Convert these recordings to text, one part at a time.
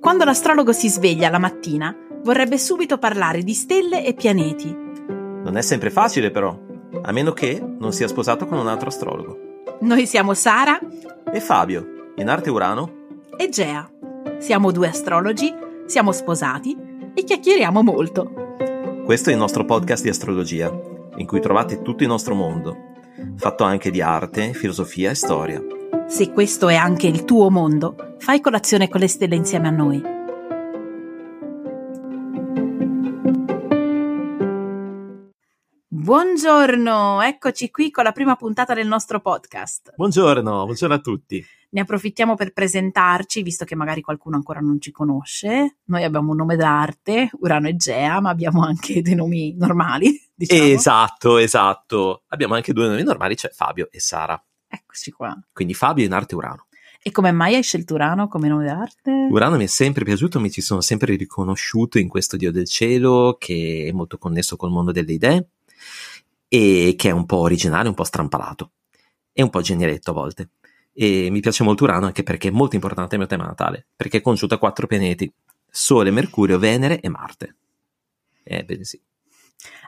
Quando l'astrologo si sveglia la mattina, vorrebbe subito parlare di stelle e pianeti. Non è sempre facile però, a meno che non sia sposato con un altro astrologo. Noi siamo Sara E Fabio, in arte Urano? e Gea. Siamo due astrologi, siamo sposati e chiacchieriamo molto. Questo è il nostro podcast di astrologia, in cui trovate tutto il nostro mondo, fatto anche di arte, filosofia e storia. Se questo è anche il tuo mondo, fai colazione con le stelle insieme a noi. Buongiorno, eccoci qui con la prima puntata del nostro podcast. Buongiorno, buongiorno a tutti. Ne approfittiamo per presentarci, visto che magari qualcuno ancora non ci conosce. Noi abbiamo un nome d'arte, Urano e Gea, ma abbiamo anche dei nomi normali, diciamo. Esatto, esatto. Abbiamo anche due nomi normali, cioè Fabio e Sara. Eccoci qua. Quindi Fabio in arte Urano. E come mai hai scelto Urano come nome d'arte? Urano mi è sempre piaciuto, mi ci sono sempre riconosciuto in questo dio del cielo che è molto connesso col mondo delle idee e che è un po' originale, un po' strampalato e un po' genialetto a volte. E mi piace molto Urano anche perché è molto importante il mio tema natale, perché è conosciuto a quattro pianeti, Sole, Mercurio, Venere e Marte. Ebbene sì.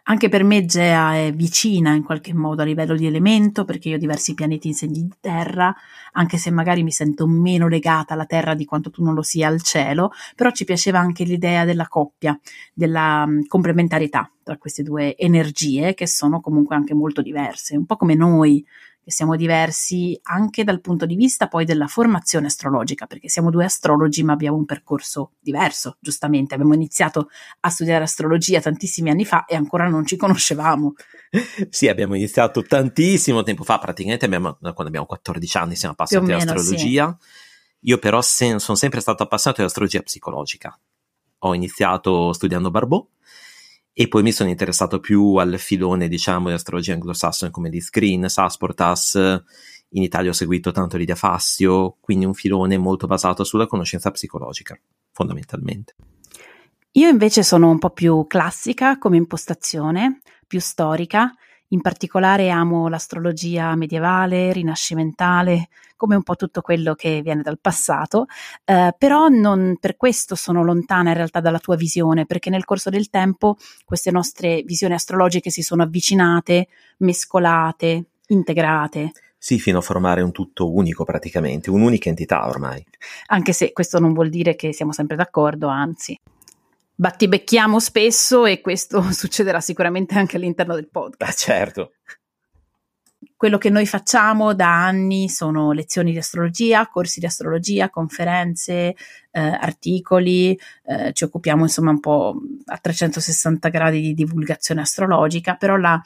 Anche per me Gea è vicina in qualche modo a livello di elemento, perché io ho diversi pianeti in segni di terra, anche se magari mi sento meno legata alla terra di quanto tu non lo sia al cielo, però ci piaceva anche l'idea della coppia, della mh, complementarietà tra queste due energie che sono comunque anche molto diverse, un po' come noi che siamo diversi anche dal punto di vista poi della formazione astrologica, perché siamo due astrologi ma abbiamo un percorso diverso, giustamente. Abbiamo iniziato a studiare astrologia tantissimi anni fa e ancora non ci conoscevamo. Sì, abbiamo iniziato tantissimo tempo fa, praticamente abbiamo, quando abbiamo 14 anni siamo meno, all'astrologia. Io però sen- sono sempre stato appassionato di astrologia psicologica. Ho iniziato studiando Barbot e poi mi sono interessato più al filone, diciamo, di astrologia anglosassone come di Screen, Sasportas. In Italia ho seguito tanto Lidia Fastio, quindi un filone molto basato sulla conoscenza psicologica, fondamentalmente. Io invece sono un po' più classica come impostazione, più storica. In particolare amo l'astrologia medievale, rinascimentale, come un po' tutto quello che viene dal passato, eh, però non per questo sono lontana in realtà dalla tua visione, perché nel corso del tempo queste nostre visioni astrologiche si sono avvicinate, mescolate, integrate, Sì, fino a formare un tutto unico praticamente, un'unica entità ormai. anche se questo non vuol dire che siamo sempre d'accordo, anzi. Battibecchiamo spesso e questo succederà sicuramente anche all'interno del podcast. Ah, certo. Quello che noi facciamo da anni sono lezioni di astrologia, corsi di astrologia, conferenze, eh, articoli, eh, ci occupiamo insomma un po' a 360 gradi di divulgazione astrologica, però la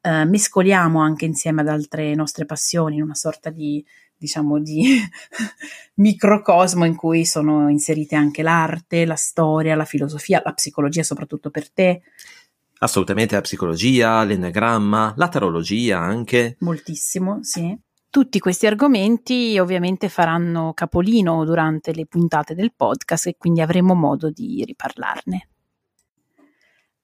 eh, mescoliamo anche insieme ad altre nostre passioni in una sorta di diciamo di microcosmo in cui sono inserite anche l'arte, la storia, la filosofia, la psicologia soprattutto per te, Assolutamente la psicologia, l'enneagramma, la tarologia anche. moltissimo, sì. Tutti questi argomenti ovviamente faranno capolino durante le puntate del podcast e quindi avremo modo di riparlarne.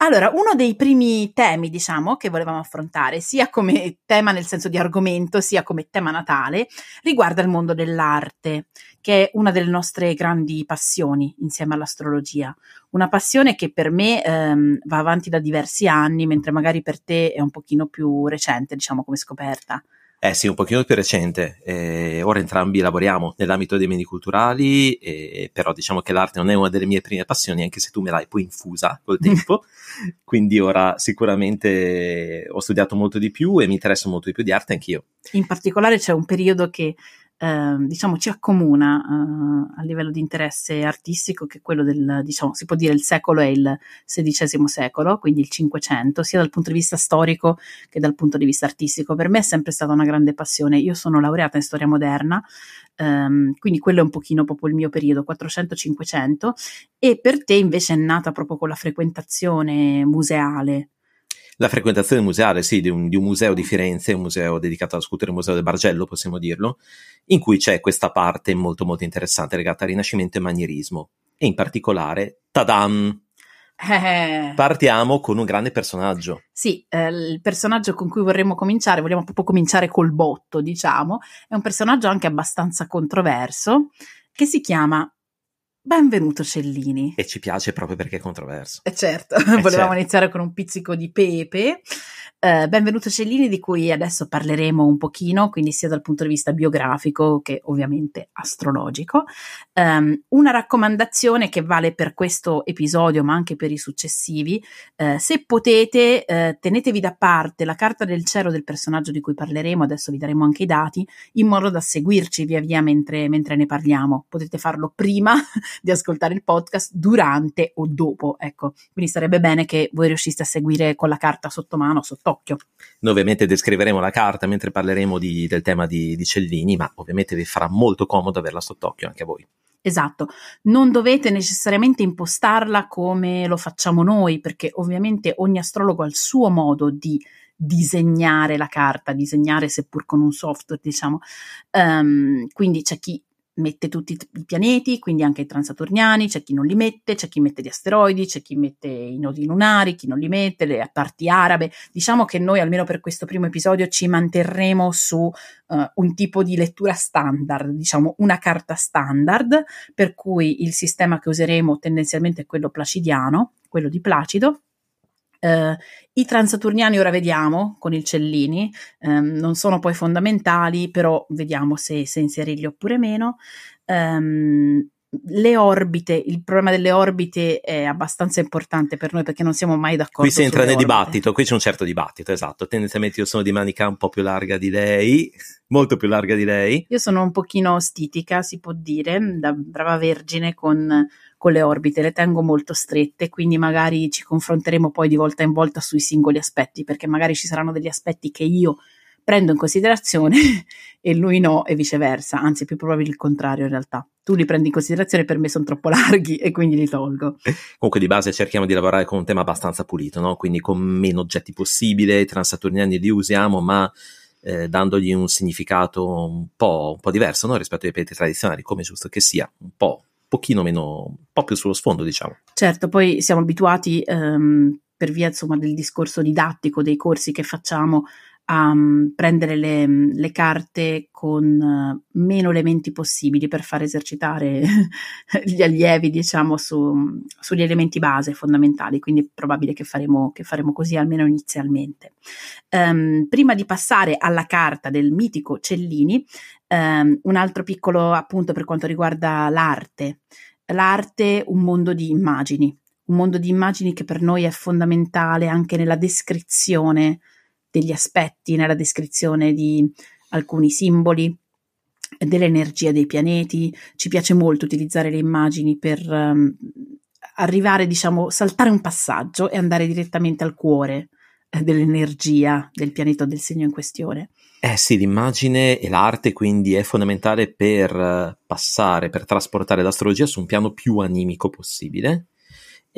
Allora, uno dei primi temi, diciamo, che volevamo affrontare, sia come tema nel senso di argomento, sia come tema natale, riguarda il mondo dell'arte, che è una delle nostre grandi passioni insieme all'astrologia. Una passione che per me ehm, va avanti da diversi anni, mentre magari per te è un pochino più recente, diciamo, come scoperta. Eh sì, un pochino più recente. Eh, ora entrambi lavoriamo nell'ambito dei beni culturali, eh, però diciamo che l'arte non è una delle mie prime passioni, anche se tu me l'hai poi infusa col tempo. Quindi ora sicuramente ho studiato molto di più e mi interessa molto di più di arte anch'io. In particolare c'è un periodo che eh, diciamo ci accomuna eh, a livello di interesse artistico, che è quello del, diciamo, si può dire il secolo è il XVI secolo, quindi il Cinquecento, sia dal punto di vista storico che dal punto di vista artistico. Per me è sempre stata una grande passione. Io sono laureata in storia moderna, ehm, quindi quello è un pochino proprio il mio periodo, 400-500, e per te invece è nata proprio con la frequentazione museale. La frequentazione museale, sì, di un, di un museo di Firenze, un museo dedicato alla scultura, il Museo del Bargello, possiamo dirlo, in cui c'è questa parte molto molto interessante legata al Rinascimento e manierismo. E in particolare, tadam, Eh. Partiamo con un grande personaggio. Sì, eh, il personaggio con cui vorremmo cominciare, vogliamo proprio cominciare col botto, diciamo, è un personaggio anche abbastanza controverso che si chiama Benvenuto Cellini. E ci piace proprio perché è controverso. Eh certo, volevamo certo. iniziare con un pizzico di pepe. Eh, benvenuto Cellini, di cui adesso parleremo un pochino, quindi sia dal punto di vista biografico che ovviamente astrologico. Um, una raccomandazione che vale per questo episodio, ma anche per i successivi: eh, se potete, eh, tenetevi da parte la carta del cielo del personaggio di cui parleremo, adesso vi daremo anche i dati, in modo da seguirci via via mentre, mentre ne parliamo. Potete farlo prima di ascoltare il podcast, durante o dopo. Ecco, quindi sarebbe bene che voi riusciste a seguire con la carta sotto mano, sott'occhio. Noi ovviamente descriveremo la carta mentre parleremo di, del tema di, di Cellini, ma ovviamente vi farà molto comodo averla sott'occhio anche a voi. Esatto, non dovete necessariamente impostarla come lo facciamo noi, perché ovviamente ogni astrologo ha il suo modo di disegnare la carta, disegnare seppur con un software, diciamo. Um, quindi c'è chi mette tutti i pianeti, quindi anche i transaturniani, c'è chi non li mette, c'è chi mette gli asteroidi, c'è chi mette i nodi lunari, chi non li mette, le parti arabe. Diciamo che noi, almeno per questo primo episodio, ci manterremo su uh, un tipo di lettura standard, diciamo una carta standard, per cui il sistema che useremo tendenzialmente è quello placidiano, quello di Placido, Uh, I transaturniani ora vediamo con il Cellini, um, non sono poi fondamentali, però vediamo se, se inserirli oppure meno. Um, le orbite, il problema delle orbite è abbastanza importante per noi perché non siamo mai d'accordo. Qui si entra nel orbite. dibattito, qui c'è un certo dibattito, esatto. Tendenzialmente io sono di manica un po' più larga di lei, molto più larga di lei. Io sono un pochino stitica, si può dire, da brava vergine con con le orbite, le tengo molto strette, quindi magari ci confronteremo poi di volta in volta sui singoli aspetti, perché magari ci saranno degli aspetti che io prendo in considerazione e lui no e viceversa, anzi più probabile il contrario in realtà. Tu li prendi in considerazione, per me sono troppo larghi e quindi li tolgo. Comunque di base cerchiamo di lavorare con un tema abbastanza pulito, no? quindi con meno oggetti possibile, i transaturniani li usiamo, ma eh, dandogli un significato un po', un po diverso no? rispetto ai pianeti tradizionali, come giusto che sia, un po' pochino meno, un po' più sullo sfondo, diciamo. Certo, poi siamo abituati um, per via insomma del discorso didattico dei corsi che facciamo a um, prendere le, le, carte con uh, meno elementi possibili per far esercitare gli allievi, diciamo, su, sugli elementi base fondamentali, quindi è probabile che faremo, che faremo così almeno inizialmente. Um, prima di passare alla carta del mitico Cellini, um, un altro piccolo appunto per quanto riguarda l'arte. L'arte, un mondo di immagini, un mondo di immagini che per noi è fondamentale anche nella descrizione degli aspetti, nella descrizione di alcuni simboli, dell'energia dei pianeti. Ci piace molto utilizzare le immagini per um, arrivare, diciamo, saltare un passaggio e andare direttamente al cuore eh, dell'energia del pianeta del segno in questione. Eh sì, l'immagine e l'arte quindi è fondamentale per eh, passare, per trasportare l'astrologia su un piano più animico possibile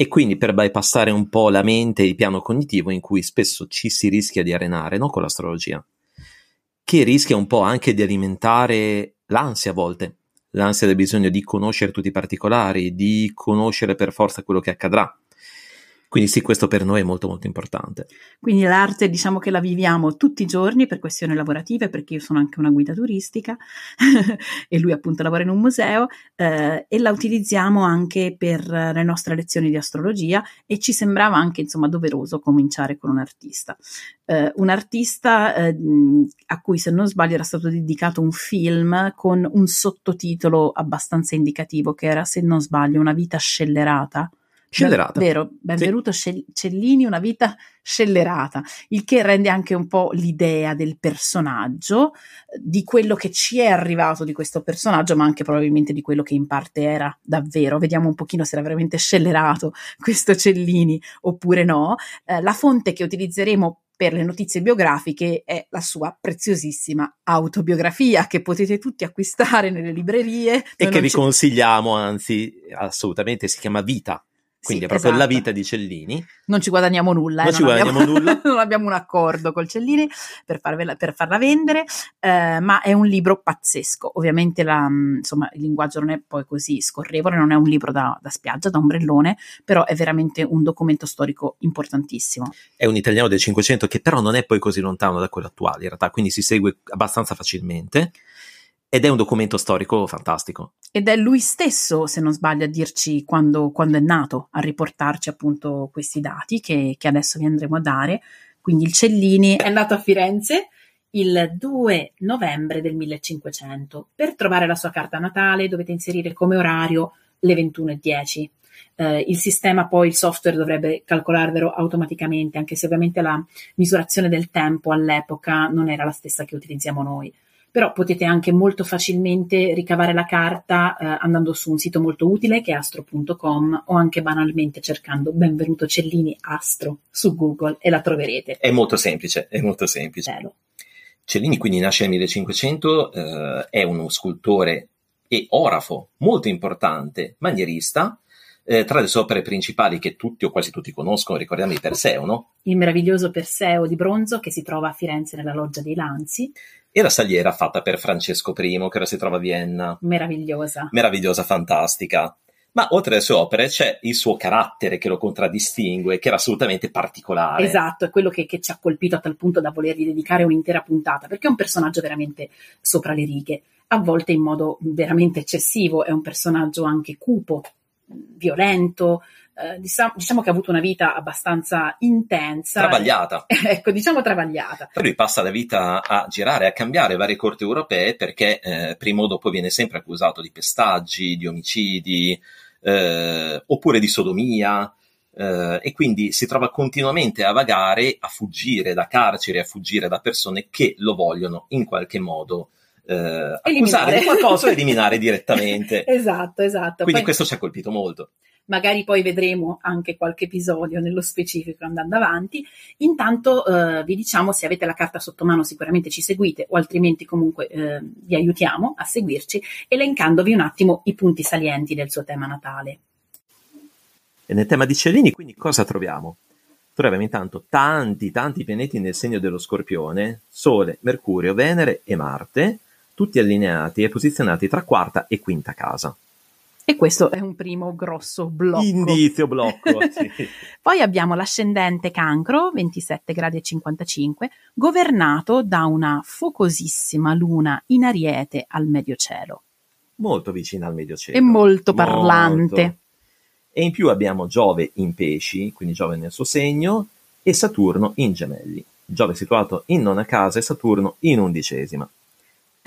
e quindi per bypassare un po' la mente e il piano cognitivo in cui spesso ci si rischia di arenare no? con l'astrologia, che rischia un po' anche di alimentare l'ansia a volte, l'ansia del bisogno di conoscere tutti i particolari, di conoscere per forza quello che accadrà. Quindi sì, questo per noi è molto molto importante. Quindi l'arte diciamo che la viviamo tutti i giorni per questioni lavorative, perché io sono anche una guida turistica e lui appunto lavora in un museo eh, e la utilizziamo anche per le nostre lezioni di astrologia e ci sembrava anche insomma doveroso cominciare con un artista. Eh, un artista eh, a cui se non sbaglio era stato dedicato un film con un sottotitolo abbastanza indicativo che era se non sbaglio una vita scellerata Scellerata. Vero, benvenuto sì. Cellini, una vita scellerata, il che rende anche un po' l'idea del personaggio, di quello che ci è arrivato di questo personaggio, ma anche probabilmente di quello che in parte era davvero. Vediamo un pochino se era veramente scellerato questo Cellini oppure no. Eh, la fonte che utilizzeremo per le notizie biografiche è la sua preziosissima autobiografia che potete tutti acquistare nelle librerie. E che vi consigliamo, anzi, assolutamente si chiama Vita quindi Sì, è proprio la esatto. vita di Cellini. Non ci guadagniamo nulla, eh, Non ci abbiamo, guadagniamo nulla. non abbiamo un accordo col Cellini per, farvela- per farla vendere, eh, ma è un libro pazzesco. Ovviamente la, mh, insomma, il linguaggio non è poi così scorrevole, non è un libro da, da spiaggia, da ombrellone, però è veramente un documento storico importantissimo. È un italiano del 500 che però non è poi così lontano da quello attuale, in realtà, quindi si segue abbastanza facilmente. Ed è un documento storico fantastico. Ed è lui stesso, se non sbaglio, a dirci quando, quando è nato, a riportarci appunto questi dati che, che adesso vi andremo a dare. Quindi il Cellini è nato a Firenze il 2 novembre del 1500. Per trovare la sua carta natale dovete inserire come orario le 21.10. Eh, il sistema poi, il software dovrebbe calcolarvelo automaticamente, anche se ovviamente la misurazione del tempo all'epoca non era la stessa che utilizziamo noi però potete anche molto facilmente ricavare la carta eh, andando su un sito molto utile che è astro.com o anche banalmente cercando benvenuto Cellini Astro su Google e la troverete. È molto semplice, è molto semplice. Cielo. Cellini quindi nasce nel 1500, eh, è uno scultore e orafo molto importante, manierista. Eh, tra le sue opere principali che tutti o quasi tutti conoscono, ricordiamo il Perseo, no? Il meraviglioso Perseo di bronzo che si trova a Firenze nella loggia dei Lanzi, E la saliera fatta per Francesco I, che ora si trova a Vienna. meravigliosa. meravigliosa, fantastica. Ma oltre alle sue opere c'è il suo carattere che lo contraddistingue, che era assolutamente particolare. Esatto, è quello che, che ci ha colpito a tal punto da volergli dedicare un'intera puntata, perché è un personaggio veramente sopra le righe, a volte in modo veramente eccessivo, è un personaggio anche cupo, violento, eh, diciamo, diciamo che ha avuto una vita abbastanza intensa. Travagliata. ecco, diciamo travagliata. Poi lui passa la vita a girare, a cambiare varie corti europee perché eh, prima o dopo viene sempre accusato di pestaggi, di omicidi, eh, oppure di sodomia. eh, e quindi si trova continuamente a vagare, a fuggire da carceri, a fuggire da persone che lo vogliono in qualche modo eh, accusare di qualcosa o eliminare direttamente. esatto, esatto. Quindi Poi- questo ci ha colpito molto. magari poi vedremo anche qualche episodio nello specifico andando avanti. Intanto eh, vi diciamo se avete la carta sotto mano sicuramente ci seguite o altrimenti comunque eh, vi aiutiamo a seguirci elencandovi un attimo i punti salienti del suo tema natale. E nel tema di Cellini, quindi cosa troviamo? Troviamo intanto tanti, tanti pianeti nel segno dello Scorpione, Sole, Mercurio, Venere e Marte, tutti allineati e posizionati tra quarta e quinta casa. E questo è un primo grosso blocco. Indizio blocco. sì. Poi abbiamo l'ascendente cancro, 27 gradi e 55, governato da una focosissima luna in ariete al medio cielo. Molto vicino al medio cielo. E molto parlante. Molto. E in più abbiamo Giove in pesci, quindi Giove nel suo segno, e Saturno in gemelli. Giove situato in nona casa e Saturno in undicesima.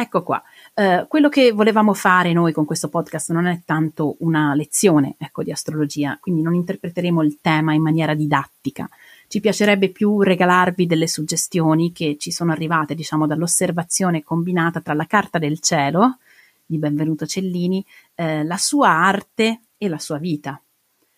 Ecco qua, Eh, quello che volevamo fare noi con questo podcast non è tanto una lezione ecco, di astrologia, quindi non interpreteremo il tema in maniera didattica. Ci piacerebbe più regalarvi delle suggestioni che ci sono arrivate, diciamo, dall'osservazione combinata tra la carta del cielo di Benvenuto Cellini, eh, la sua arte e la sua vita.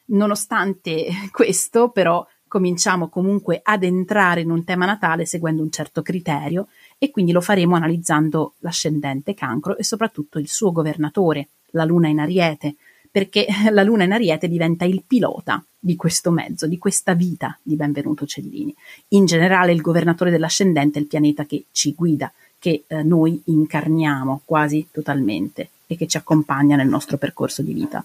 Nonostante questo, però, cominciamo comunque ad entrare in un tema natale seguendo un certo criterio e quindi lo faremo analizzando l'ascendente cancro e soprattutto il suo governatore, la luna in ariete, perché la luna in ariete diventa il pilota di questo mezzo, di questa vita di Benvenuto Cellini. In generale il governatore dell'ascendente è il pianeta che ci guida, che eh, noi incarniamo quasi totalmente e che ci accompagna nel nostro percorso di vita.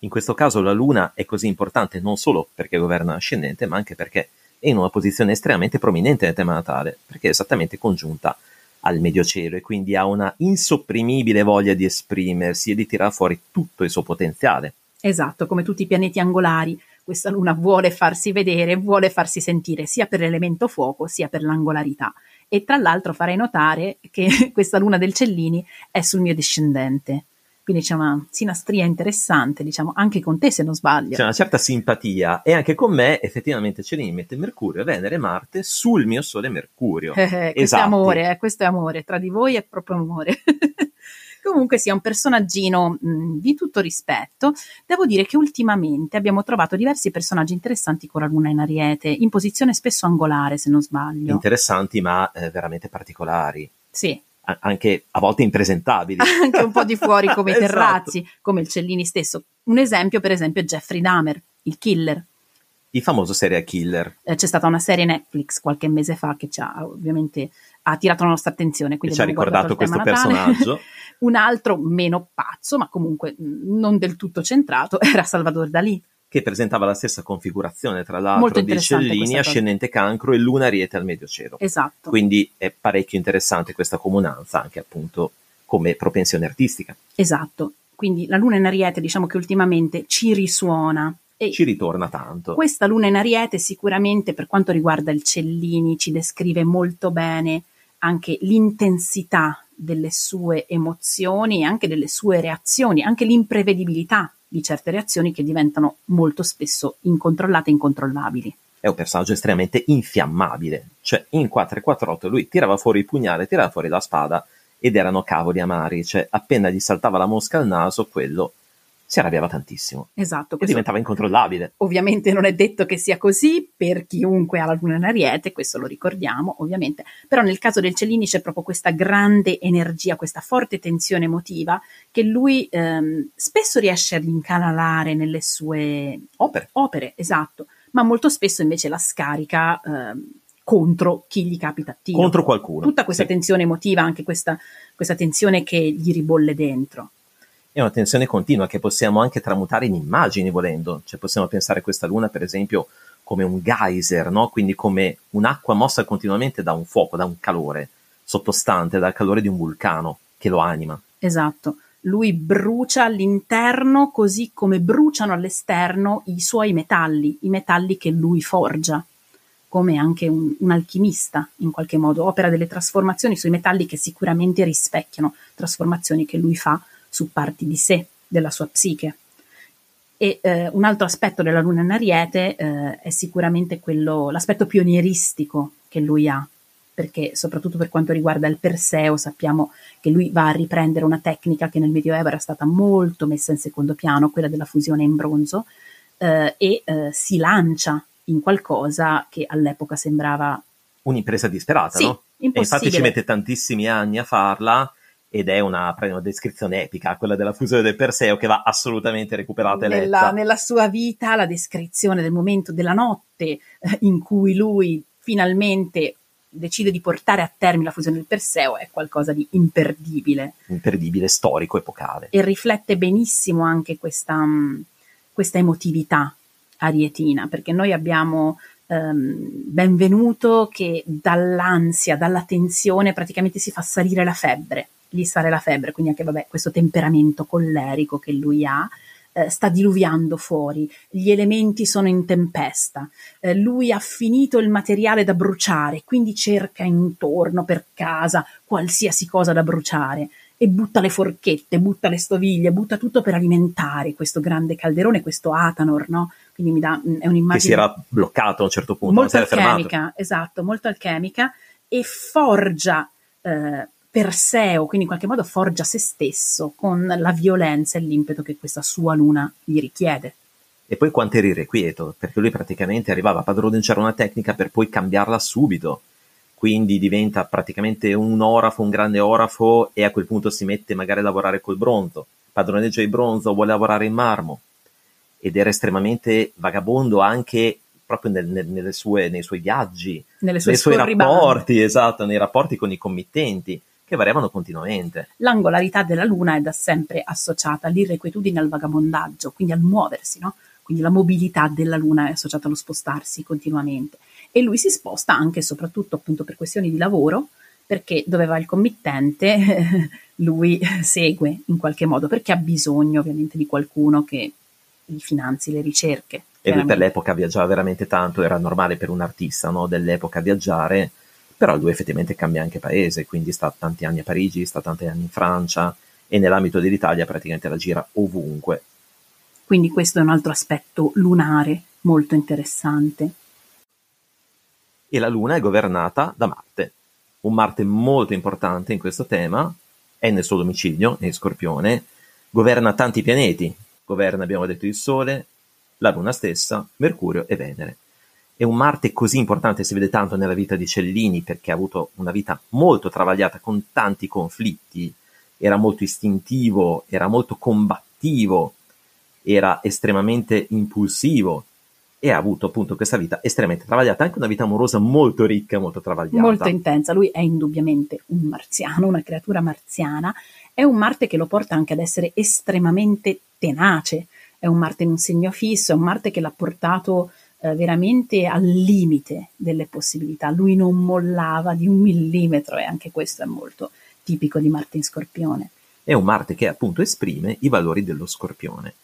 In questo caso la Luna è così importante non solo perché governa l'ascendente, ma anche perché in una posizione estremamente prominente nel tema natale, perché è esattamente congiunta al medio cielo e quindi ha una insopprimibile voglia di esprimersi e di tirare fuori tutto il suo potenziale. Esatto, come tutti i pianeti angolari, questa luna vuole farsi vedere, vuole farsi sentire sia per l'elemento fuoco sia per l'angolarità. E tra l'altro farei notare che questa luna del Cellini è sul mio discendente. Quindi c'è una sinastria interessante, diciamo, anche con te se non sbaglio. C'è una certa simpatia e anche con me effettivamente Cellini mette Mercurio, Venere Marte sul mio Sole Mercurio. Eh, eh, questo Esatti. è amore, eh, questo è amore, tra di voi è proprio amore. Comunque sia un personaggino mh, di tutto rispetto. Devo dire che ultimamente abbiamo trovato diversi personaggi interessanti con la luna in ariete, in posizione spesso angolare se non sbaglio. Interessanti ma eh, veramente particolari. sì, anche a volte impresentabili. anche un po' di fuori come i esatto. terrazzi, come il Cellini stesso. Un esempio, per esempio, è Jeffrey Dahmer, il killer. Il famoso serial killer. Eh, c'è stata una serie Netflix qualche mese fa che ci ha ovviamente ha attirato la nostra attenzione. Quindi ci ha ricordato questo personaggio. un altro meno pazzo, ma comunque non del tutto centrato, era Salvador Dalì che presentava la stessa configurazione, tra l'altro, di Cellini, ascendente cancro e luna ariete al medio cielo. Esatto. Quindi è parecchio interessante questa comunanza, anche appunto come propensione artistica. Esatto. Quindi la luna in ariete, diciamo che ultimamente ci risuona. E ci ritorna tanto. Questa luna in ariete sicuramente per quanto riguarda il Cellini ci descrive molto bene anche l'intensità delle sue emozioni e anche delle sue reazioni, anche l'imprevedibilità di certe reazioni che diventano molto spesso incontrollate e incontrollabili. È un personaggio estremamente infiammabile, cioè in 448 lui tirava fuori il pugnale, tirava fuori la spada ed erano cavoli amari, cioè appena gli saltava la mosca al naso, quello si arrabbiava tantissimo. Esatto. E diventava incontrollabile. Ovviamente non è detto che sia così per chiunque ha la luna in ariete, questo lo ricordiamo ovviamente, però nel caso del Cellini c'è proprio questa grande energia, questa forte tensione emotiva che lui ehm, spesso riesce ad incanalare nelle sue opere. opere, esatto, ma molto spesso invece la scarica ehm, contro chi gli capita a tiro. Contro qualcuno. Tutta questa sì. tensione emotiva, anche questa, questa tensione che gli ribolle dentro è una tensione continua che possiamo anche tramutare in immagini volendo, cioè possiamo pensare a questa luna per esempio come un geyser, no? quindi come un'acqua mossa continuamente da un fuoco, da un calore sottostante, dal calore di un vulcano che lo anima. Esatto, lui brucia all'interno così come bruciano all'esterno i suoi metalli, i metalli che lui forgia come anche un, un, alchimista in qualche modo, opera delle trasformazioni sui metalli che sicuramente rispecchiano trasformazioni che lui fa su parti di sé, della sua psiche. E eh, un altro aspetto della luna in ariete eh, è sicuramente quello, l'aspetto pionieristico che lui ha, perché soprattutto per quanto riguarda il Perseo sappiamo che lui va a riprendere una tecnica che nel Medioevo era stata molto messa in secondo piano, quella della fusione in bronzo, eh, e eh, si lancia in qualcosa che all'epoca sembrava un'impresa disperata, sì, no? E infatti ci mette tantissimi anni a farla ed è una, una, descrizione epica, quella della fusione del Perseo, che va assolutamente recuperata e nella, letta. Nella sua vita, la descrizione del momento della notte eh, in cui lui finalmente decide di portare a termine la fusione del Perseo è qualcosa di imperdibile. Imperdibile, storico, epocale. E riflette benissimo anche questa, questa emotività arietina, perché noi abbiamo um, benvenuto che dall'ansia, dalla tensione praticamente si fa salire la febbre gli sale la febbre, quindi anche vabbè, questo temperamento collerico che lui ha, eh, sta diluviando fuori, gli elementi sono in tempesta, eh, lui ha finito il materiale da bruciare, quindi cerca intorno per casa qualsiasi cosa da bruciare e butta le forchette, butta le stoviglie, butta tutto per alimentare questo grande calderone, questo Atanor, no? Quindi mi dà, è un'immagine... Che si era bloccato a un certo punto, molto alchemica, fermato. esatto, molto alchemica e forgia eh, Perseo, quindi in qualche modo forgia se stesso con la violenza e l'impeto che questa sua luna gli richiede. E poi quanto era irrequieto, perché lui praticamente arrivava a padroneggiare una tecnica per poi cambiarla subito. Quindi diventa praticamente un orafo, un grande orafo, e a quel punto si mette magari a lavorare col bronzo. Padroneggia il bronzo, vuole lavorare in marmo. Ed era estremamente vagabondo anche proprio nel, nel, nelle sue, nei suoi viaggi, sue nei suoi rapporti, esatto, nei rapporti con i committenti che variavano continuamente. L'angolarità della Luna è da sempre associata all'irrequietudine al vagabondaggio, quindi al muoversi, no? Quindi la mobilità della Luna è associata allo spostarsi continuamente. E lui si sposta anche e soprattutto appunto per questioni di lavoro, perché dove va il committente lui segue in qualche modo, perché ha bisogno ovviamente di qualcuno che gli finanzi le ricerche. E lui per l'epoca viaggiava veramente tanto, era normale per un artista no, dell'epoca viaggiare, però lui effettivamente cambia anche paese, quindi sta tanti anni a Parigi, sta tanti anni in Francia e nell'ambito dell'Italia praticamente la gira ovunque. Quindi questo è un altro aspetto lunare molto interessante. E la Luna è governata da Marte, un Marte molto importante in questo tema, è nel suo domicilio, in Scorpione, governa tanti pianeti, governa, abbiamo detto, il Sole, la Luna stessa, Mercurio e Venere è un Marte così importante, si vede tanto nella vita di Cellini perché ha avuto una vita molto travagliata con tanti conflitti, era molto istintivo, era molto combattivo, era estremamente impulsivo e ha avuto appunto questa vita estremamente travagliata, anche una vita amorosa molto ricca, molto travagliata. Molto intensa, lui è indubbiamente un marziano, una creatura marziana, è un Marte che lo porta anche ad essere estremamente tenace, è un Marte in un segno fisso, è un Marte che l'ha portato eh, veramente al limite delle possibilità. Lui non mollava di un millimetro e anche questo è molto tipico di Marte in Scorpione. È un Marte che appunto esprime i valori dello Scorpione.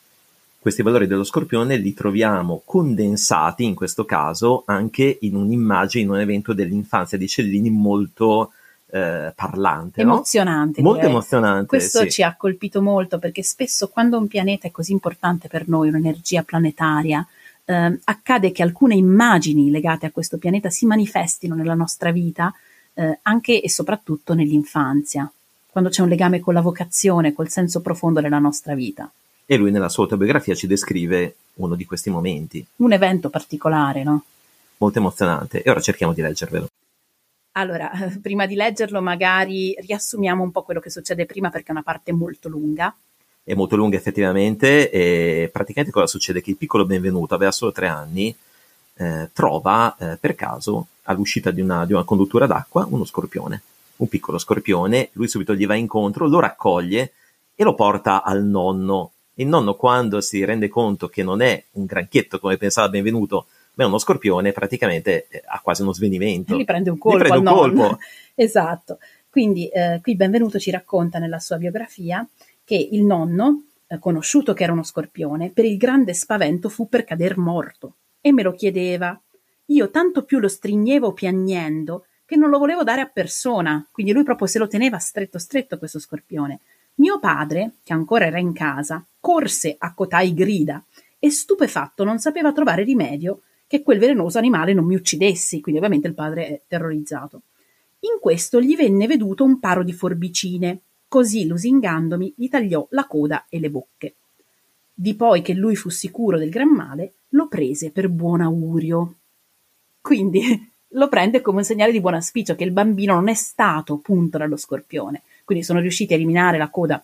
Questi valori dello Scorpione li troviamo condensati in questo caso anche in un'immagine, in un evento dell'infanzia di Cellini molto eh, parlante. Emozionante. No? Molto emozionante. Questo sì. ci ha colpito molto perché spesso quando un pianeta è così importante per noi, un'energia planetaria, eh, accade che alcune immagini legate a questo pianeta si manifestino nella nostra vita eh, anche e soprattutto nell'infanzia, quando c'è un legame con la vocazione, col senso profondo della nostra vita. E lui nella sua autobiografia ci descrive uno di questi momenti. Un evento particolare, no? Molto emozionante. E ora cerchiamo di leggervelo. Allora, prima di leggerlo magari riassumiamo un po' quello che succede prima perché è una parte molto lunga è molto lunga effettivamente e praticamente cosa succede? Che il piccolo benvenuto aveva solo tre anni, eh, trova eh, per caso all'uscita di una, di una conduttura d'acqua uno scorpione, un piccolo scorpione, lui subito gli va incontro, lo raccoglie e lo porta al nonno. Il nonno quando si rende conto che non è un granchietto come pensava benvenuto, ma è uno scorpione, praticamente eh, ha quasi uno svenimento. Gli prende un colpo. Prende un colpo. esatto. Quindi eh, qui Benvenuto ci racconta nella sua biografia che il nonno, eh, conosciuto che era uno scorpione, per il grande spavento fu per cader morto e me lo chiedeva. Io tanto più lo stringevo piagnendo che non lo volevo dare a persona, quindi lui proprio se lo teneva stretto stretto questo scorpione. Mio padre, che ancora era in casa, corse a cotai grida e stupefatto non sapeva trovare rimedio che quel velenoso animale non mi uccidessi, quindi ovviamente il padre è terrorizzato. In questo gli venne veduto un paro di forbicine Così, lusingandomi, gli tagliò la coda e le bocche. Di poi che lui fu sicuro del gran male, lo prese per buon augurio. Quindi lo prende come un segnale di buon auspicio che il bambino non è stato punto dallo scorpione. Quindi sono riusciti a eliminare la coda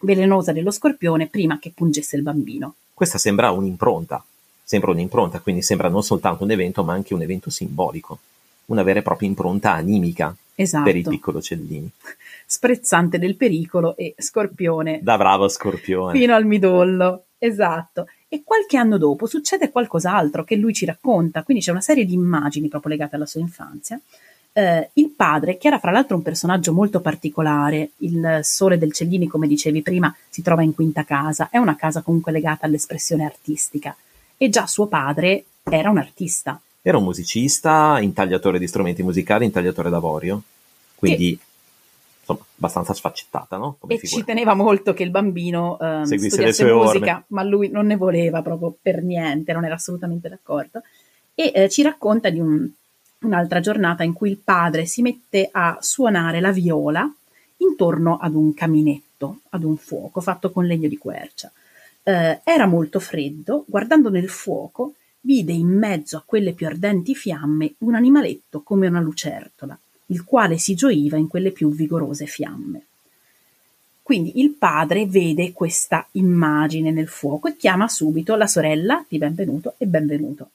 velenosa dello scorpione prima che pungesse il bambino. Questa sembra un'impronta, sembra un'impronta, quindi sembra non soltanto un evento, ma anche un evento simbolico, una vera e propria impronta animica esatto. per il piccolo Cellini sprezzante del pericolo e Scorpione. Da bravo Scorpione. Fino al midollo, esatto. E qualche anno dopo succede qualcos'altro che lui ci racconta, quindi c'è una serie di immagini proprio legate alla sua infanzia. Eh, il padre, che era fra l'altro un personaggio molto particolare, il sole del Cellini, come dicevi prima, si trova in quinta casa, è una casa comunque legata all'espressione artistica e già suo padre era un artista. Era un musicista, intagliatore di strumenti musicali, intagliatore d'avorio, quindi insomma, abbastanza sfaccettata, no? Come e figura. ci teneva molto che il bambino eh, studiasse musica, orme. ma lui non ne voleva proprio per niente, non era assolutamente d'accordo. E eh, ci racconta di un, un'altra giornata in cui il padre si mette a suonare la viola intorno ad un caminetto, ad un fuoco fatto con legno di quercia. Eh, era molto freddo, guardando nel fuoco, vide in mezzo a quelle più ardenti fiamme un animaletto come una lucertola il quale si gioiva in quelle più vigorose fiamme. Quindi il padre vede questa immagine nel fuoco e chiama subito la sorella di benvenuto e benvenuto.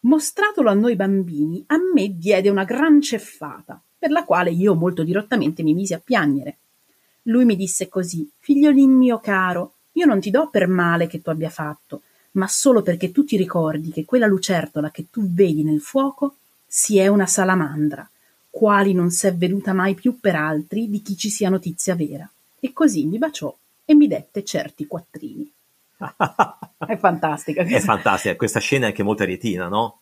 Mostratolo a noi bambini, a me diede una gran ceffata, per la quale io molto dirottamente mi misi a piangere. Lui mi disse così, figliolin mio caro, io non ti do per male che tu abbia fatto, ma solo perché tu ti ricordi che quella lucertola che tu vedi nel fuoco si è una salamandra, quali non s'è veduta mai più per altri di chi ci sia notizia vera. E così mi baciò e mi dette certi quattrini. è fantastica. È fantastica, questa scena è anche molto arietina, no?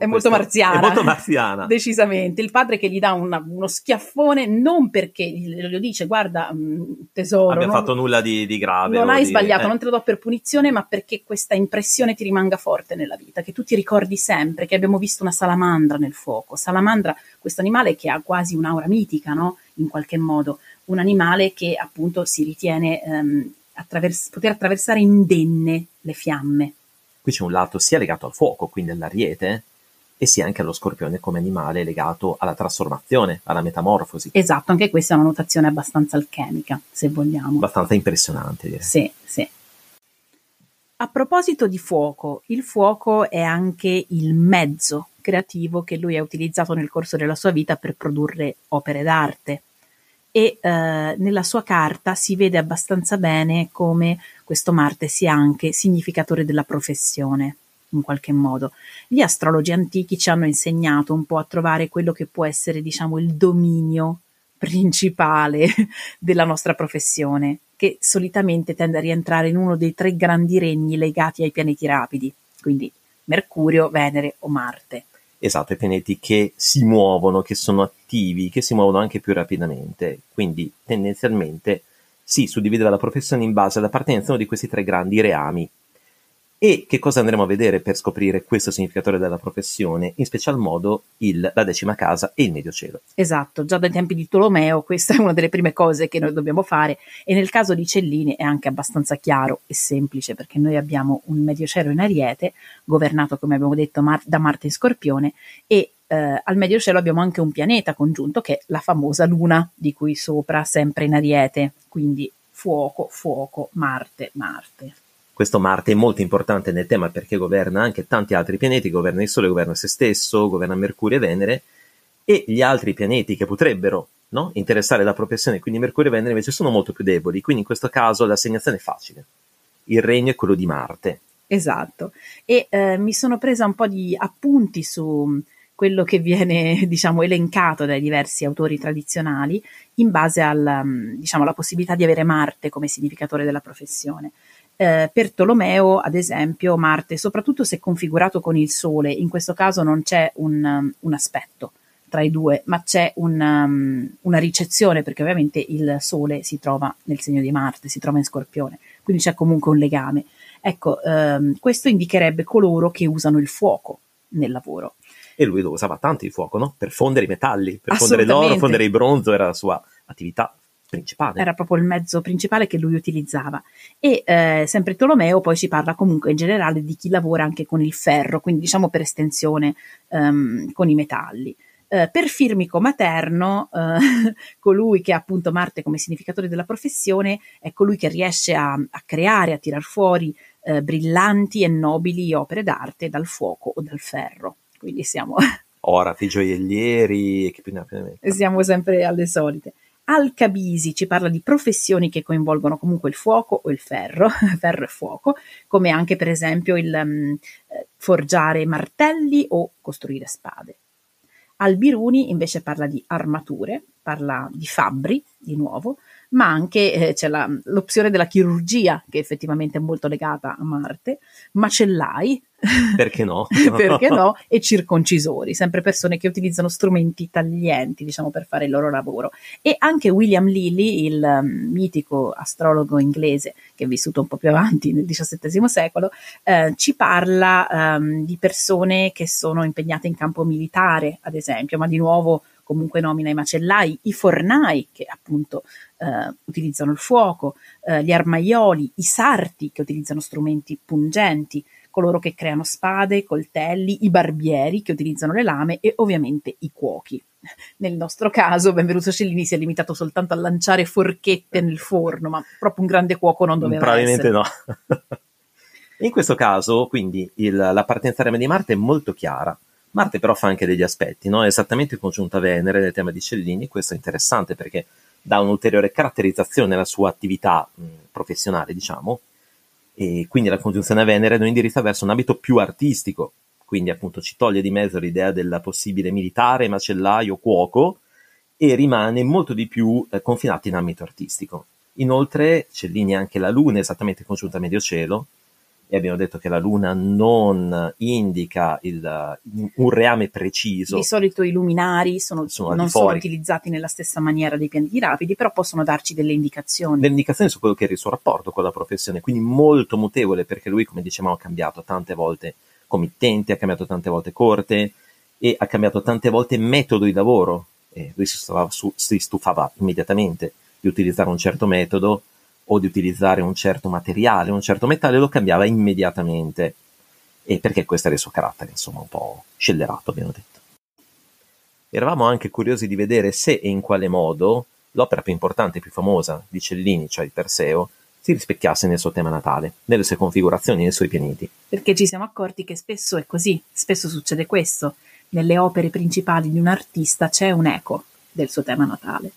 È molto marziana. È molto marziana. Decisamente. Il padre che gli dà una, uno schiaffone non perché gli dice guarda mm, tesoro. Abbia non, fatto nulla di, di grave. Non hai di, sbagliato, eh. non te lo do per punizione, ma perché questa impressione ti rimanga forte nella vita, che tu ti ricordi sempre che abbiamo visto una salamandra nel fuoco. Salamandra, questo animale che ha quasi un'aura mitica, no? In qualche modo. Un animale che appunto si ritiene ehm, attravers- poter attraversare indenne le fiamme. Qui c'è un lato sia legato al fuoco, quindi all'ariete, e sia anche allo scorpione come animale legato alla trasformazione, alla metamorfosi. Esatto, anche questa è una notazione abbastanza alchemica, se vogliamo. Abbastanza impressionante, direi. Sì, sì. A proposito di fuoco, il fuoco è anche il mezzo creativo che lui ha utilizzato nel corso della sua vita per produrre opere d'arte e eh, nella sua carta si vede abbastanza bene come questo Marte sia anche significatore della professione in qualche modo. Gli astrologi antichi ci hanno insegnato un po' a trovare quello che può essere, diciamo, il dominio principale della nostra professione, che solitamente tende a rientrare in uno dei tre grandi regni legati ai pianeti rapidi, quindi Mercurio, Venere o Marte. Esatto, i pianeti che si muovono, che sono attivi, che si muovono anche più rapidamente. Quindi tendenzialmente si suddivide la professione in base all'appartenenza a uno di questi tre grandi reami e che cosa andremo a vedere per scoprire questo significatore della professione? In special modo il, la decima casa e il medio cielo. Esatto, già dai tempi di Tolomeo questa è una delle prime cose che noi dobbiamo fare e nel caso di Cellini è anche abbastanza chiaro e semplice perché noi abbiamo un medio cielo in Ariete, governato come abbiamo detto Mar- da Marte in Scorpione e eh, al medio cielo abbiamo anche un pianeta congiunto che è la famosa Luna di cui sopra sempre in Ariete, quindi fuoco, fuoco, Marte, Marte. Questo Marte è molto importante nel tema perché governa anche tanti altri pianeti, governa il Sole, governa se stesso, governa Mercurio e Venere e gli altri pianeti che potrebbero no, interessare la professione, quindi Mercurio e Venere invece sono molto più deboli, quindi in questo caso l'assegnazione è facile. Il regno è quello di Marte. Esatto, e eh, mi sono presa un po' di appunti su quello che viene diciamo elencato dai diversi autori tradizionali in base al, diciamo, alla possibilità di avere Marte come significatore della professione. Eh, per Tolomeo, ad esempio, Marte, soprattutto se configurato con il Sole, in questo caso non c'è un, um, un aspetto tra i due, ma c'è un, um, una ricezione, perché ovviamente il Sole si trova nel segno di Marte, si trova in Scorpione, quindi c'è comunque un legame. Ecco, ehm, questo indicherebbe coloro che usano il fuoco nel lavoro. E lui lo usava tanto il fuoco, no? Per fondere i metalli, per fondere l'oro, fondere il bronzo, era la sua attività principale. Era proprio il mezzo principale che lui utilizzava. E eh, sempre Tolomeo poi si parla comunque in generale di chi lavora anche con il ferro, quindi diciamo per estensione um, con i metalli. Uh, per Firmico Materno, uh, colui che ha appunto Marte come significatore della professione, è colui che riesce a, a creare, a tirar fuori uh, brillanti e nobili opere d'arte dal fuoco o dal ferro. Quindi siamo... Orati, gioiellieri, che più ne ha più ne metta. Siamo sempre alle solite. Alcabisi ci parla di professioni che coinvolgono comunque il fuoco o il ferro, ferro e fuoco, come anche per esempio il um, forgiare martelli o costruire spade. Albiruni invece parla di armature, parla di fabbri di nuovo, ma anche eh, c'è la, l'opzione della chirurgia che effettivamente è molto legata a Marte, macellai, perché no? perché no? E circoncisori, sempre persone che utilizzano strumenti taglienti, diciamo, per fare il loro lavoro. E anche William Lilly, il um, mitico astrologo inglese che è vissuto un po' più avanti nel XVII secolo, eh, ci parla um, di persone che sono impegnate in campo militare, ad esempio, ma di nuovo comunque nomina i macellai, i fornai che appunto eh, utilizzano il fuoco, eh, gli armaioli, i sarti che utilizzano strumenti pungenti, coloro che creano spade, coltelli, i barbieri che utilizzano le lame e ovviamente i cuochi. Nel nostro caso Benvenuto Cellini si è limitato soltanto a lanciare forchette nel forno, ma proprio un grande cuoco non doveva Probabilmente essere. no. In questo caso, quindi, il, la partenza reme di Marte è molto chiara. Marte però fa anche degli aspetti, no? È esattamente congiunta Venere nel tema di Cellini, questo è interessante perché dà un'ulteriore caratterizzazione alla sua attività mh, professionale, diciamo, e quindi la congiunzione a Venere lo indirizza verso un ambito più artistico, quindi appunto ci toglie di mezzo l'idea del possibile militare, macellaio, cuoco e rimane molto di più eh, confinato in ambito artistico. Inoltre Cellini anche la Luna esattamente congiunta a medio cielo, e abbiamo detto che la Luna non indica il, un reame preciso. Di solito i luminari sono, sono non sono utilizzati nella stessa maniera dei pianeti rapidi, però possono darci delle indicazioni. Delle indicazioni su quello che è il suo rapporto con la professione, quindi molto mutevole perché lui, come dicevamo, ha cambiato tante volte committente, ha cambiato tante volte corte e ha cambiato tante volte metodo di lavoro. E lui si stufava, su, si stufava immediatamente di utilizzare un certo metodo o di utilizzare un certo materiale, un certo metallo, lo cambiava immediatamente. e perché questo era il suo carattere, insomma, un po' scellerato, abbiamo detto. Eravamo anche curiosi di vedere se e in quale modo l'opera più importante e più famosa di Cellini, cioè il Perseo, si rispecchiasse nel suo tema natale, nelle sue configurazioni, nei suoi pianeti. Perché ci siamo accorti che spesso è così, spesso succede questo. Nelle opere principali di un artista c'è un eco del suo tema natale.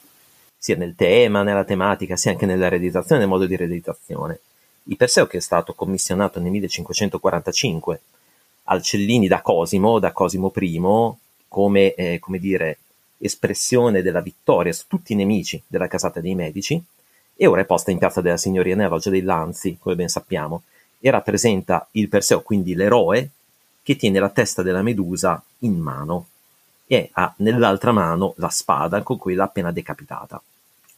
Sia nel tema, nella tematica, sia anche nella realizzazione, nel modo di realizzazione. Il Perseo che è stato commissionato nel 1545 al Cellini da Cosimo, da Cosimo I, come, eh, come dire, espressione della vittoria su tutti i nemici della casata dei Medici, e ora è posta in piazza della Signoria nella loggia dei Lanzi, come ben sappiamo, e rappresenta il Perseo, quindi l'eroe, che tiene la testa della Medusa in mano e ha nell'altra mano la spada con cui l'ha appena decapitata.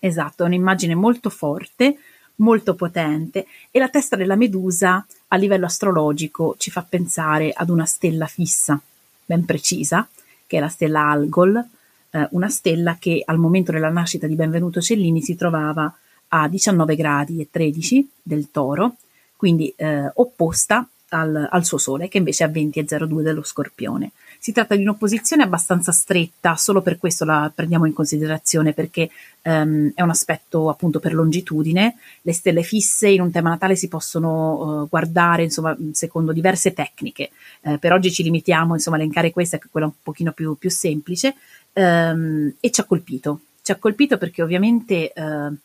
Esatto, è un'immagine molto forte, molto potente e la testa della Medusa a livello astrologico ci fa pensare ad una stella fissa, ben precisa, che è la stella Algol, eh, una stella che al momento della nascita di Benvenuto Cellini si trovava a 19 gradi e 13 del toro, quindi eh, opposta al, al, suo Sole, che invece è a 20,02 dello Scorpione. Si tratta di un'opposizione abbastanza stretta, solo per questo la prendiamo in considerazione, perché um, è un aspetto appunto per longitudine. Le stelle fisse in un tema natale si possono uh, guardare, insomma, secondo diverse tecniche. Uh, per oggi ci limitiamo, insomma, a elencare questa, che è quella un pochino più, più semplice, um, e ci ha colpito. Ci ha colpito perché ovviamente... Uh,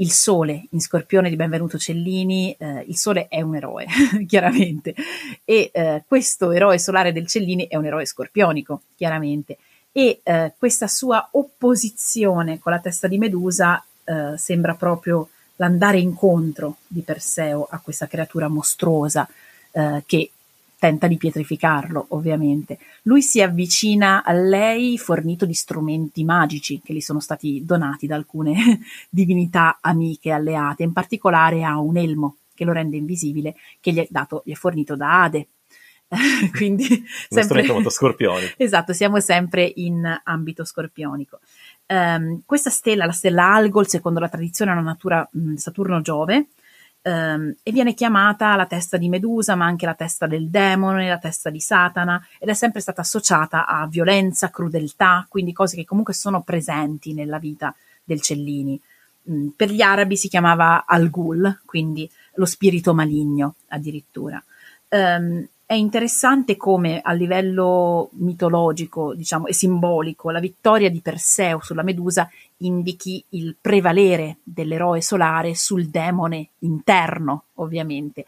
il sole in Scorpione di Benvenuto Cellini, eh, il sole è un eroe, chiaramente, e eh, questo eroe solare del Cellini è un eroe scorpionico, chiaramente, e eh, questa sua opposizione con la testa di Medusa eh, sembra proprio l'andare incontro di Perseo a questa creatura mostruosa eh, che tenta di pietrificarlo, ovviamente. Lui si avvicina a lei fornito di strumenti magici che gli sono stati donati da alcune divinità amiche alleate, in particolare ha un elmo che lo rende invisibile, che gli è, dato, gli è fornito da Ade. Quindi sempre molto scorpionico. esatto, siamo sempre in ambito scorpionico. Um, questa stella, la stella Algol, secondo la tradizione, ha una natura Saturno-Giove, Um, e viene chiamata la testa di Medusa, ma anche la testa del demone, la testa di Satana, ed è sempre stata associata a violenza, crudeltà, quindi cose che comunque sono presenti nella vita del Cellini. Um, per gli arabi si chiamava Al-Ghul, quindi lo spirito maligno addirittura. Um, è interessante come a livello mitologico, diciamo, e simbolico, la vittoria di Perseo sulla Medusa indichi il prevalere dell'eroe solare sul demone interno, ovviamente,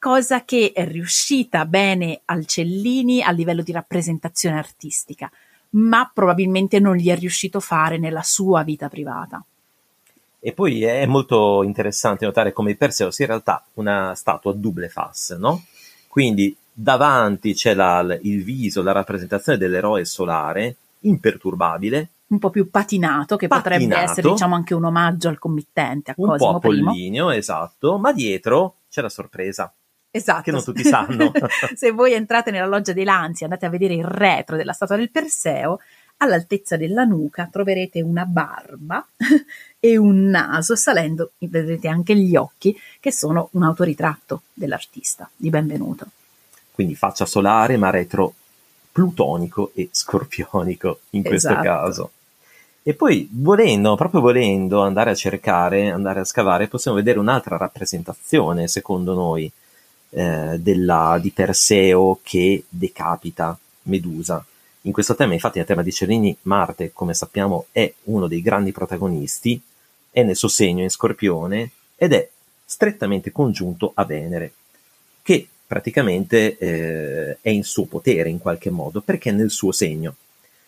cosa che è riuscita bene al Cellini a livello di rappresentazione artistica, ma probabilmente non gli è riuscito fare nella sua vita privata. E poi è molto interessante notare come Perseo sia in realtà una statua double face, no? Quindi davanti c'è la, il viso, la rappresentazione dell'eroe solare, imperturbabile. Un po' più patinato, che patinato, potrebbe essere diciamo anche un omaggio al committente, a un Cosimo po' Apollinio, esatto, ma dietro c'è la sorpresa. Esatto. Che non tutti sanno. Se voi entrate nella loggia dei Lanzi e andate a vedere il retro della statua del Perseo, all'altezza della nuca troverete una barba e un naso, salendo vedrete anche gli occhi, che sono un autoritratto dell'artista di Benvenuto quindi faccia solare ma retro plutonico e scorpionico in questo esatto. caso. E poi volendo, proprio volendo andare a cercare, andare a scavare, possiamo vedere un'altra rappresentazione, secondo noi, eh, della, di Perseo che decapita Medusa. In questo tema, infatti, nel tema di Cellini, Marte, come sappiamo, è uno dei grandi protagonisti, è nel suo segno in Scorpione ed è strettamente congiunto a Venere, che praticamente eh, è in suo potere in qualche modo perché è nel suo segno.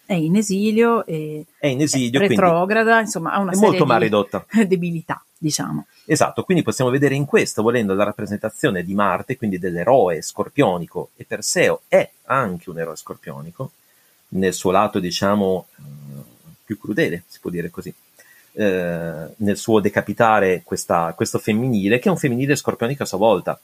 È in esilio, e è in esilio, è retrograda, insomma ha una molto maridotta. di debilità, diciamo. Esatto, quindi possiamo vedere in questo, volendo, la rappresentazione di Marte, quindi dell'eroe scorpionico, e Perseo è anche un eroe scorpionico, nel suo lato, diciamo, più crudele, si può dire così. Eh, nel suo decapitare questa, questo femminile, che è un femminile scorpionico a sua volta,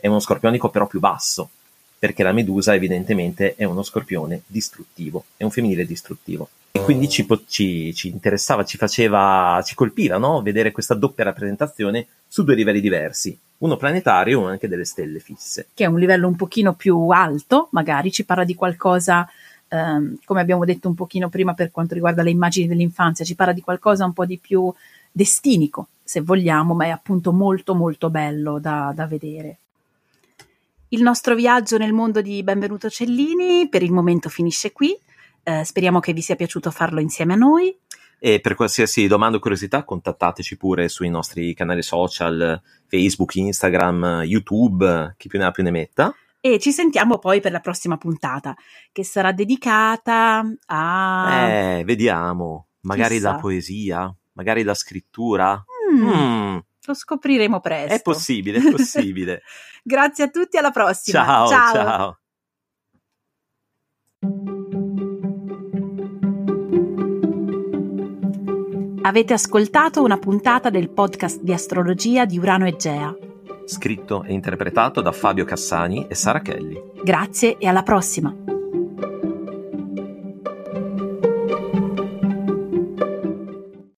è uno scorpionico però più basso, perché la Medusa evidentemente è uno scorpione distruttivo, è un femminile distruttivo. E quindi ci, ci, ci interessava, ci faceva, ci colpiva no? vedere questa doppia rappresentazione su due livelli diversi, uno planetario e uno anche delle stelle fisse. Che è un livello un pochino più alto, magari ci parla di qualcosa, ehm, come abbiamo detto un pochino prima per quanto riguarda le immagini dell'infanzia, ci parla di qualcosa un po' di più destinico, se vogliamo, ma è appunto molto molto bello da, da vedere. Il nostro viaggio nel mondo di Benvenuto Cellini per il momento finisce qui. Eh, speriamo che vi sia piaciuto farlo insieme a noi. E per qualsiasi domanda o curiosità contattateci pure sui nostri canali social, Facebook, Instagram, YouTube, chi più ne ha più ne metta. E ci sentiamo poi per la prossima puntata, che sarà dedicata a... Eh, vediamo. Magari Chissà. la poesia, magari la scrittura. Mm, mm. Lo scopriremo presto. È possibile, è possibile. Grazie a tutti, alla prossima. ciao. ciao. ciao. Avete ascoltato una puntata del podcast di astrologia di Urano e Gea. Scritto e interpretato da Fabio Cassani e Sara Kelly. Grazie e alla prossima.